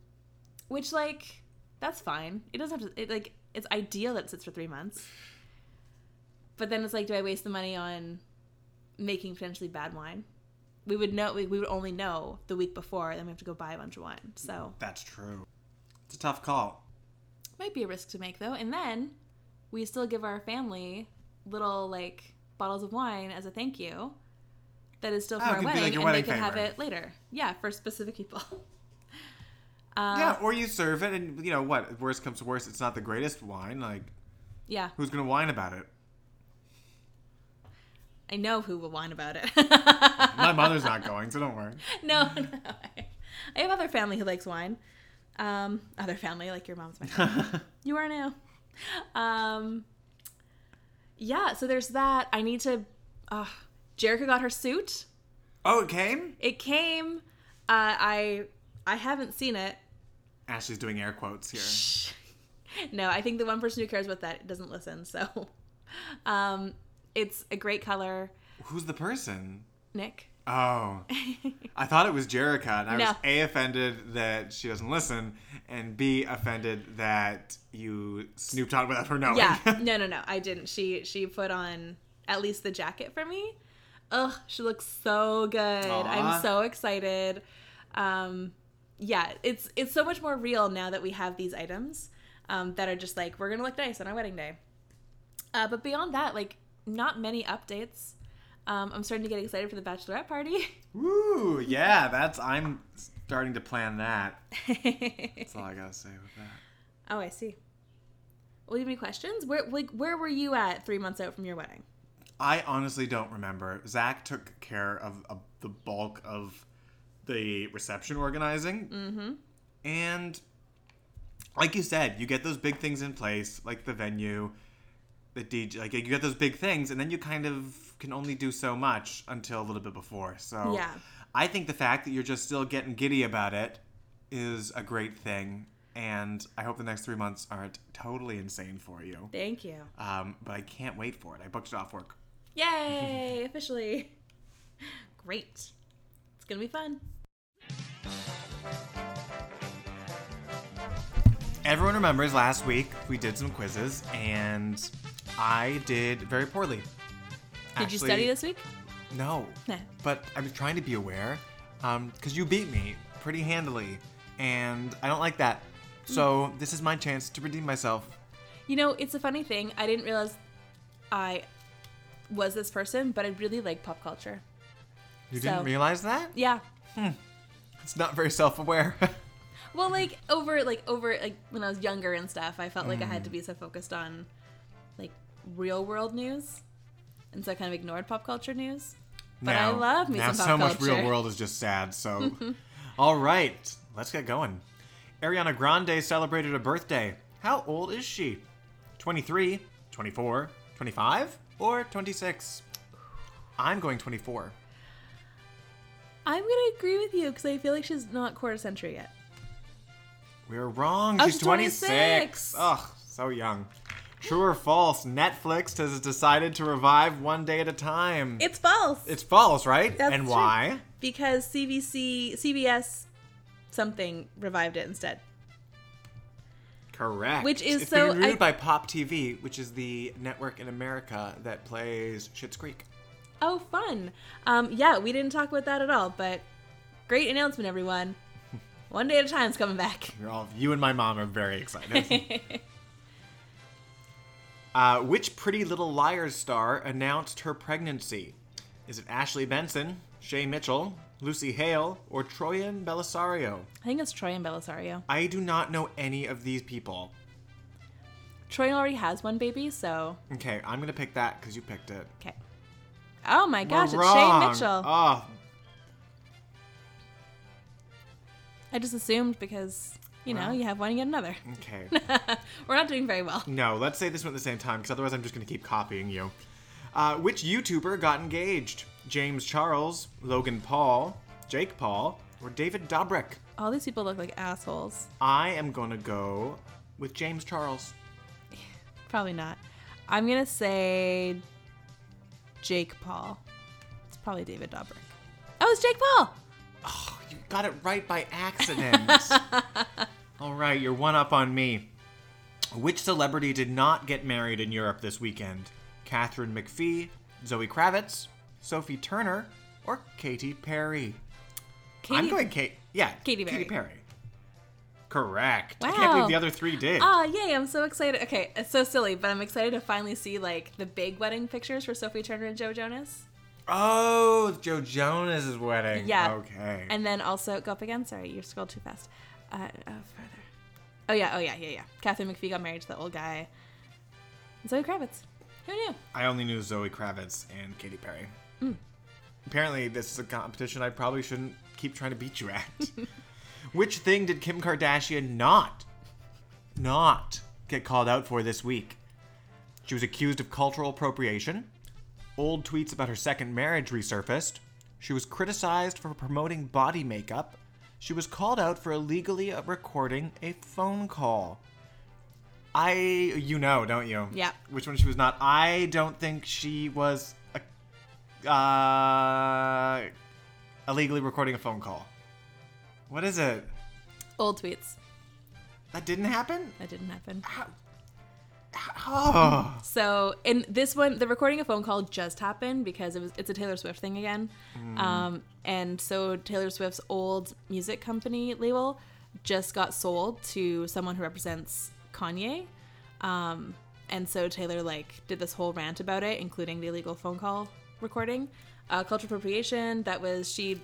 Speaker 3: which like that's fine. It doesn't have to it like it's ideal that it sits for 3 months. But then it's like do I waste the money on making potentially bad wine? we would know we, we would only know the week before, then we have to go buy a bunch of wine. So
Speaker 1: That's true. It's a tough call.
Speaker 3: might be a risk to make though. And then we still give our family little like bottles of wine as a thank you. That is still for
Speaker 1: Oh,
Speaker 3: our wedding,
Speaker 1: like
Speaker 3: and they can have it later. Yeah, for specific people. Uh,
Speaker 1: yeah, or you serve it, and you know what? Worst comes to worst, it's not the greatest wine. Like,
Speaker 3: Yeah,
Speaker 1: who's gonna whine about it?
Speaker 3: I know who will whine about it.
Speaker 1: My mother's not going, so don't worry.
Speaker 3: no, no, I have other family who likes wine. Um, other family like your mom's my family. you are now. Um, yeah, so there's that. I need to. Uh, Jerica got her suit.
Speaker 1: Oh, it came.
Speaker 3: It came. Uh, I I haven't seen it.
Speaker 1: Ashley's doing air quotes here.
Speaker 3: No, I think the one person who cares about that doesn't listen. So, um, it's a great color,
Speaker 1: Who's the person?
Speaker 3: Nick.
Speaker 1: Oh, I thought it was Jerica, and I was a offended that she doesn't listen, and b offended that you snooped on without her knowing.
Speaker 3: Yeah, no, no, no, I didn't. She she put on at least the jacket for me. Ugh, she looks so good.
Speaker 1: Aw.
Speaker 3: I'm so excited. Um, yeah, it's it's so much more real now that we have these items um, that are just like we're gonna look nice on our wedding day. Uh, but beyond that, like not many updates. Um, I'm starting to get excited for the bachelorette party.
Speaker 1: Woo! Yeah, that's. I'm starting to plan that. That's all I gotta say with that.
Speaker 3: oh, I see. Well, you have any questions? Where like where were you at three months out from your wedding?
Speaker 1: I honestly don't remember. Zach took care of, of the bulk of the reception organizing. Mm-hmm. And like you said, you get those big things in place, like the venue, the DJ. Like you get those big things, and then you kind of can only do so much until a little bit before. So
Speaker 3: Yeah.
Speaker 1: I think the fact that you're just still getting giddy about it is a great thing. And I hope the next three months aren't totally insane for you.
Speaker 3: Thank you.
Speaker 1: Um, but I can't wait for it. I booked it off work.
Speaker 3: Yay! Officially. Great. It's gonna be fun.
Speaker 1: Everyone remembers last week we did some quizzes and I did very poorly.
Speaker 3: Did you study this week?
Speaker 1: No.
Speaker 3: Nah.
Speaker 1: But I was trying to be aware um, because you beat me pretty handily and I don't like that. Mm. So this is my chance to redeem myself.
Speaker 3: You know, it's a funny thing. I didn't realize I was this person, but I really like pop culture.
Speaker 1: You
Speaker 3: So-
Speaker 1: didn't realize that?
Speaker 3: Yeah. Hmm.
Speaker 1: It's not very self-aware.
Speaker 3: Well, like over like over like when I was younger and stuff, I felt like I had to mm. be so focused on real world news, and so I kind of ignored pop culture news. But I love me
Speaker 1: now
Speaker 3: some pop
Speaker 1: so much real world is just sad. So, all right, let's get going. Ariana Grande celebrated a birthday. How old is she? 23, 24, 25, or 26? I'm going 24.
Speaker 3: I'm gonna agree with you because I feel like she's not quarter century yet.
Speaker 1: We're wrong.
Speaker 3: Oh,
Speaker 1: she's
Speaker 3: she's
Speaker 1: 26.
Speaker 3: 26.
Speaker 1: Ugh, so young. True or false? Netflix has decided to revive One Day at a Time.
Speaker 3: It's false.
Speaker 1: it's false, right?
Speaker 3: That's
Speaker 1: and
Speaker 3: true.
Speaker 1: why?
Speaker 3: because CBC CBS something revived it instead.
Speaker 1: Correct.
Speaker 3: Which is
Speaker 1: it's
Speaker 3: so-
Speaker 1: being renewed
Speaker 3: I-
Speaker 1: by Pop TV, which is the network in America that plays Schitt's Creek.
Speaker 3: Oh, fun. Um, yeah, we didn't talk about that at all, but great announcement, everyone. One day at a time is coming back.
Speaker 1: You're all, you and my mom are very excited. uh, which Pretty Little Liars star announced her pregnancy? Is it Ashley Benson, Shay Mitchell, Lucy Hale, or Troian Bellisario?
Speaker 3: I think it's Troian Bellisario.
Speaker 1: I do not know any of these people.
Speaker 3: Troian already has one baby, so
Speaker 1: Okay, I'm gonna pick that because you picked it.
Speaker 3: okay. Oh my gosh,
Speaker 1: We're
Speaker 3: it's Shay. Mitchell.
Speaker 1: Oh,
Speaker 3: I just assumed because you know you have one, and you get another.
Speaker 1: okay.
Speaker 3: We're not doing very well.
Speaker 1: No, let's say this one at the same time, because otherwise I'm just going to keep copying you. Uh, which YouTuber got engaged? James Charles, Logan Paul, Jake Paul, or David Dobrik?
Speaker 3: All these people look like assholes.
Speaker 1: I am going to go with James Charles.
Speaker 3: Probably not. I'm gonna say Jake Paul. It's probably David Dobrik. Oh, it's Jake Paul.
Speaker 1: Oh, got it right by accident. All right, you're one up on me. Which celebrity did not get married in Europe this weekend? Katharine McPhee, Zoe Kravitz, Sophie Turner, or Katy Perry?
Speaker 3: Katy,
Speaker 1: I'm going Kate. Yeah,
Speaker 3: Katy Perry.
Speaker 1: Katy Perry. Correct. I can't believe the other three did.
Speaker 3: Oh, yay, I'm so excited. Okay, it's so silly, but I'm excited to finally see like the big wedding pictures for Sophie Turner and Joe Jonas.
Speaker 1: Oh, Joe Jonas' wedding.
Speaker 3: Yeah.
Speaker 1: Okay.
Speaker 3: And then also go up again. Sorry, you scrolled too fast. Uh, uh, further. Oh yeah, oh yeah, yeah, yeah. Katharine McPhee got married to the old guy. Zoe Kravitz. Who knew?
Speaker 1: I only knew Zoe Kravitz and Katy Perry.
Speaker 3: Hmm.
Speaker 1: Apparently, this is a competition I probably shouldn't keep trying to beat you at. Which thing did Kim Kardashian not, not get called out for this week? She was accused of cultural appropriation. Old tweets about her second marriage resurfaced. She was criticized for promoting body makeup. She was called out for illegally recording a phone call. I, you know, don't you?
Speaker 3: Yeah.
Speaker 1: Which one she was not? I don't think she was a, uh, illegally recording a phone call. What is it?
Speaker 3: Old tweets.
Speaker 1: That didn't happen?
Speaker 3: That didn't happen.
Speaker 1: Oh.
Speaker 3: So in this one, the recording a phone call just happened because it was it's a Taylor Swift thing again, um, and so Taylor Swift's old music company label just got sold to someone who represents Kanye, um, and so Taylor like did this whole rant about it, including the illegal phone call recording, uh, cultural appropriation. That was she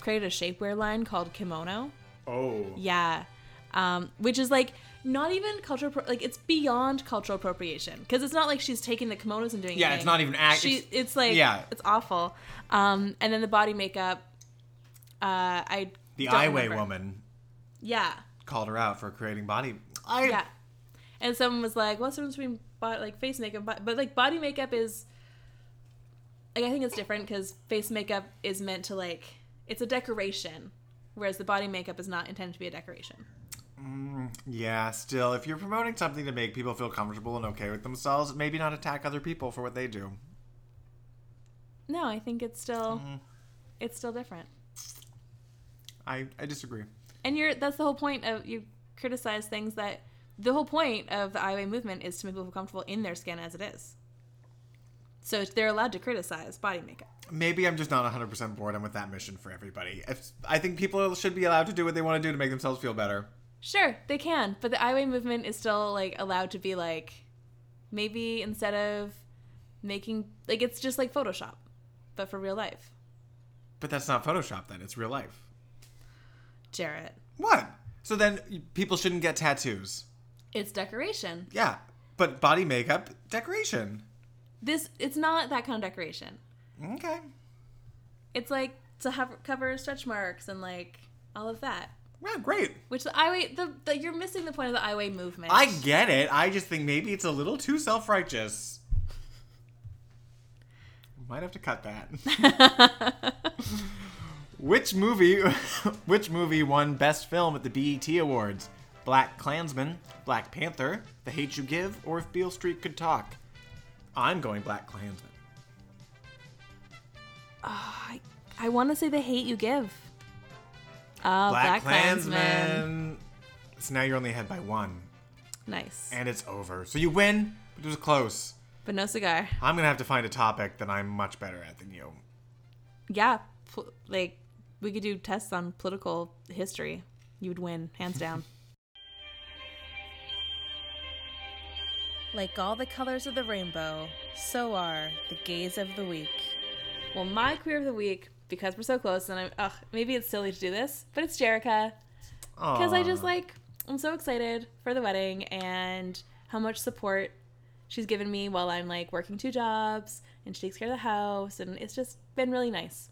Speaker 3: created a shapewear line called Kimono.
Speaker 1: Oh.
Speaker 3: Yeah. Um, which is like not even cultural, appro- like it's beyond cultural appropriation because it's not like she's taking the kimonos and doing.
Speaker 1: Yeah,
Speaker 3: anything.
Speaker 1: it's not even act-
Speaker 3: She,
Speaker 1: it's-
Speaker 3: it's like
Speaker 1: yeah.
Speaker 3: it's awful. Um, and then the body makeup. Uh, I
Speaker 1: The
Speaker 3: don't
Speaker 1: woman
Speaker 3: Yeah,
Speaker 1: called her out for creating body. I,
Speaker 3: yeah. And someone was like, "What's the difference between body, like face makeup, but, but like body makeup is like I think it's different because face makeup is meant to like it's a decoration, whereas the body makeup is not intended to be a decoration."
Speaker 1: Yeah, still, if you're promoting something to make people feel comfortable and okay with themselves, maybe not attack other people for what they do.
Speaker 3: No, I think it's still
Speaker 1: Mm-hmm.
Speaker 3: it's still different.
Speaker 1: I, I disagree.
Speaker 3: And you're that's the whole point of you criticize things that the whole point of the IOA movement is to make people feel comfortable in their skin as it is. So they're allowed to criticize body makeup.
Speaker 1: Maybe I'm just not 100% bored. I'm with that mission for everybody. If, I think people should be allowed to do what they want to do to make themselves feel better.
Speaker 3: Sure, they can, but the IOA movement is still like allowed to be like maybe instead of making like it's just like Photoshop, but for real life.
Speaker 1: But that's not Photoshop then, it's real life.
Speaker 3: Jarrett,
Speaker 1: What? So then people shouldn't get tattoos.
Speaker 3: it's decoration.
Speaker 1: Yeah, but body makeup, decoration.
Speaker 3: This it's not that kind of decoration.
Speaker 1: Okay.
Speaker 3: It's like to have cover stretch marks and like all of that.
Speaker 1: Well, great.
Speaker 3: Which the IWA, the, the you're missing the point of the IWA movement.
Speaker 1: I get it. I just think maybe it's a little too self righteous. Might have to cut that. which movie which movie won best film at the BET Awards? Black Klansman, Black Panther, The Hate You Give, or If Beale Street Could Talk? I'm going Black Klansman.
Speaker 3: Ah, I, I want to say the hate you give. Oh,
Speaker 1: Black,
Speaker 3: Black, Klansman.
Speaker 1: Klansman. So now you're only ahead by one.
Speaker 3: Nice,
Speaker 1: And it's over. So you win, but it was close.
Speaker 3: but no cigar.
Speaker 1: I'm gonna have to find a topic that I'm much better at than you.
Speaker 3: Yeah, pl- like we could do tests on political history. You would win, hands down. like all the colors of the rainbow, so are the gays of the week. Well, my queer of the week, because we're so close, and I'm, ugh, maybe it's silly to do this, but it's Jerica. because I just like I'm so excited for the wedding and how much support she's given me while I'm like working two jobs and she takes care of the house and it's just been really nice.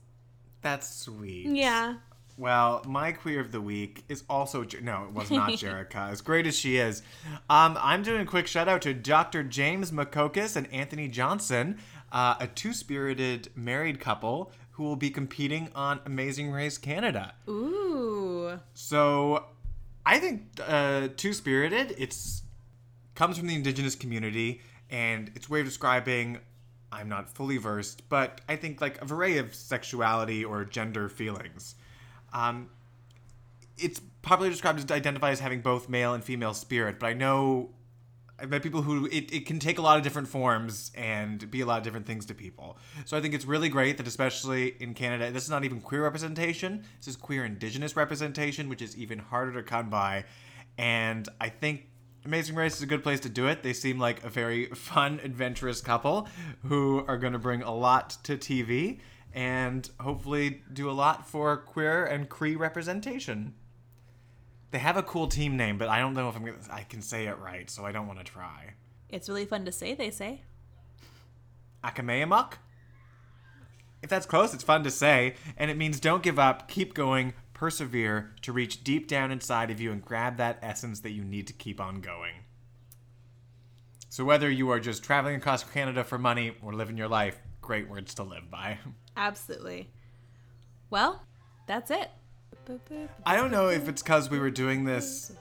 Speaker 1: That's sweet.
Speaker 3: Yeah.
Speaker 1: Well, my queer of the week is also Jer- no, it was not Jerica. as great as she is, um, I'm doing a quick shout out to Dr. James Makokis and Anthony Johnson, uh, a two-spirited married couple who will be competing on Amazing Race Canada.
Speaker 3: Ooh.
Speaker 1: So, I think uh, Two Spirited it's comes from the indigenous community, and its way of describing. I'm not fully versed, but I think like a variety of sexuality or gender feelings. Um, it's popularly described as identify as having both male and female spirit, but I know I've met people who it, it can take a lot of different forms and be a lot of different things to people. So I think it's really great that, especially in Canada, this is not even queer representation. This is queer Indigenous representation, which is even harder to come by. And I think Amazing Race is a good place to do it. They seem like a very fun, adventurous couple who are going to bring a lot to TV and hopefully do a lot for queer and Cree representation. They have a cool team name, but I don't know if I'm gonna, I can say it right, so I don't want to try.
Speaker 3: It's really fun to say, they say.
Speaker 1: Akameamuk? If that's close, it's fun to say, and it means don't give up, keep going, persevere to reach deep down inside of you and grab that essence that you need to keep on going. So whether you are just traveling across Canada for money or living your life, great words to live by.
Speaker 3: Absolutely. Well, that's it.
Speaker 1: I don't know if it's because we were doing this.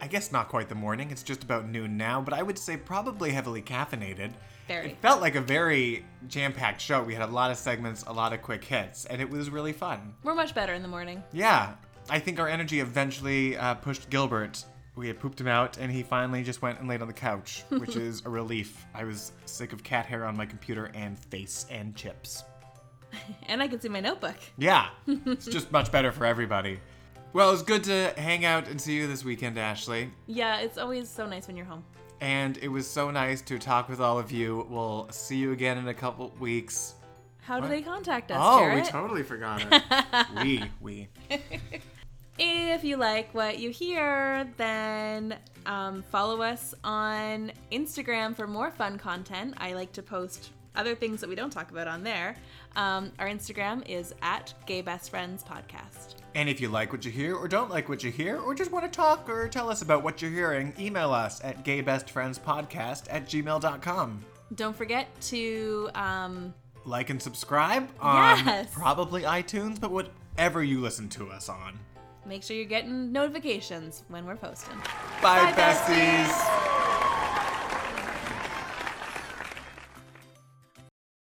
Speaker 1: I guess not quite the morning. It's just about noon now, but I would say probably heavily caffeinated.
Speaker 3: Very.
Speaker 1: It felt like a very jam-packed show. We had a lot of segments, a lot of quick hits, and it was really fun.
Speaker 3: We're much better in the morning.
Speaker 1: Yeah, I think our energy eventually uh, pushed Gilbert. We had pooped him out, and he finally just went and laid on the couch, which is a relief. I was sick of cat hair on my computer and face and chips.
Speaker 3: And I can see my notebook.
Speaker 1: Yeah, it's just much better for everybody. Well, it was good to hang out and see you this weekend, Ashley.
Speaker 3: Yeah, it's always so nice when you're home.
Speaker 1: And it was so nice to talk with all of you. We'll see you again in a couple weeks.
Speaker 3: How do they contact us,
Speaker 1: oh,
Speaker 3: Jarrett?
Speaker 1: we totally forgot it. we, we.
Speaker 3: If you like what you hear, then um, follow us on Instagram for more fun content. I like to post other things that we don't talk about on there. Um, our Instagram is at Gay Best Friends Podcast.
Speaker 1: And if you like what you hear or don't like what you hear or just want to talk or tell us about what you're hearing, email us at gaybestfriendspodcast at gmail.com.
Speaker 3: Don't forget to um,
Speaker 1: Like and subscribe on
Speaker 3: Yes.
Speaker 1: probably iTunes, but whatever you listen to us on.
Speaker 3: make sure you're getting notifications when we're posting.
Speaker 1: Bye,
Speaker 3: Bye, besties.
Speaker 1: besties.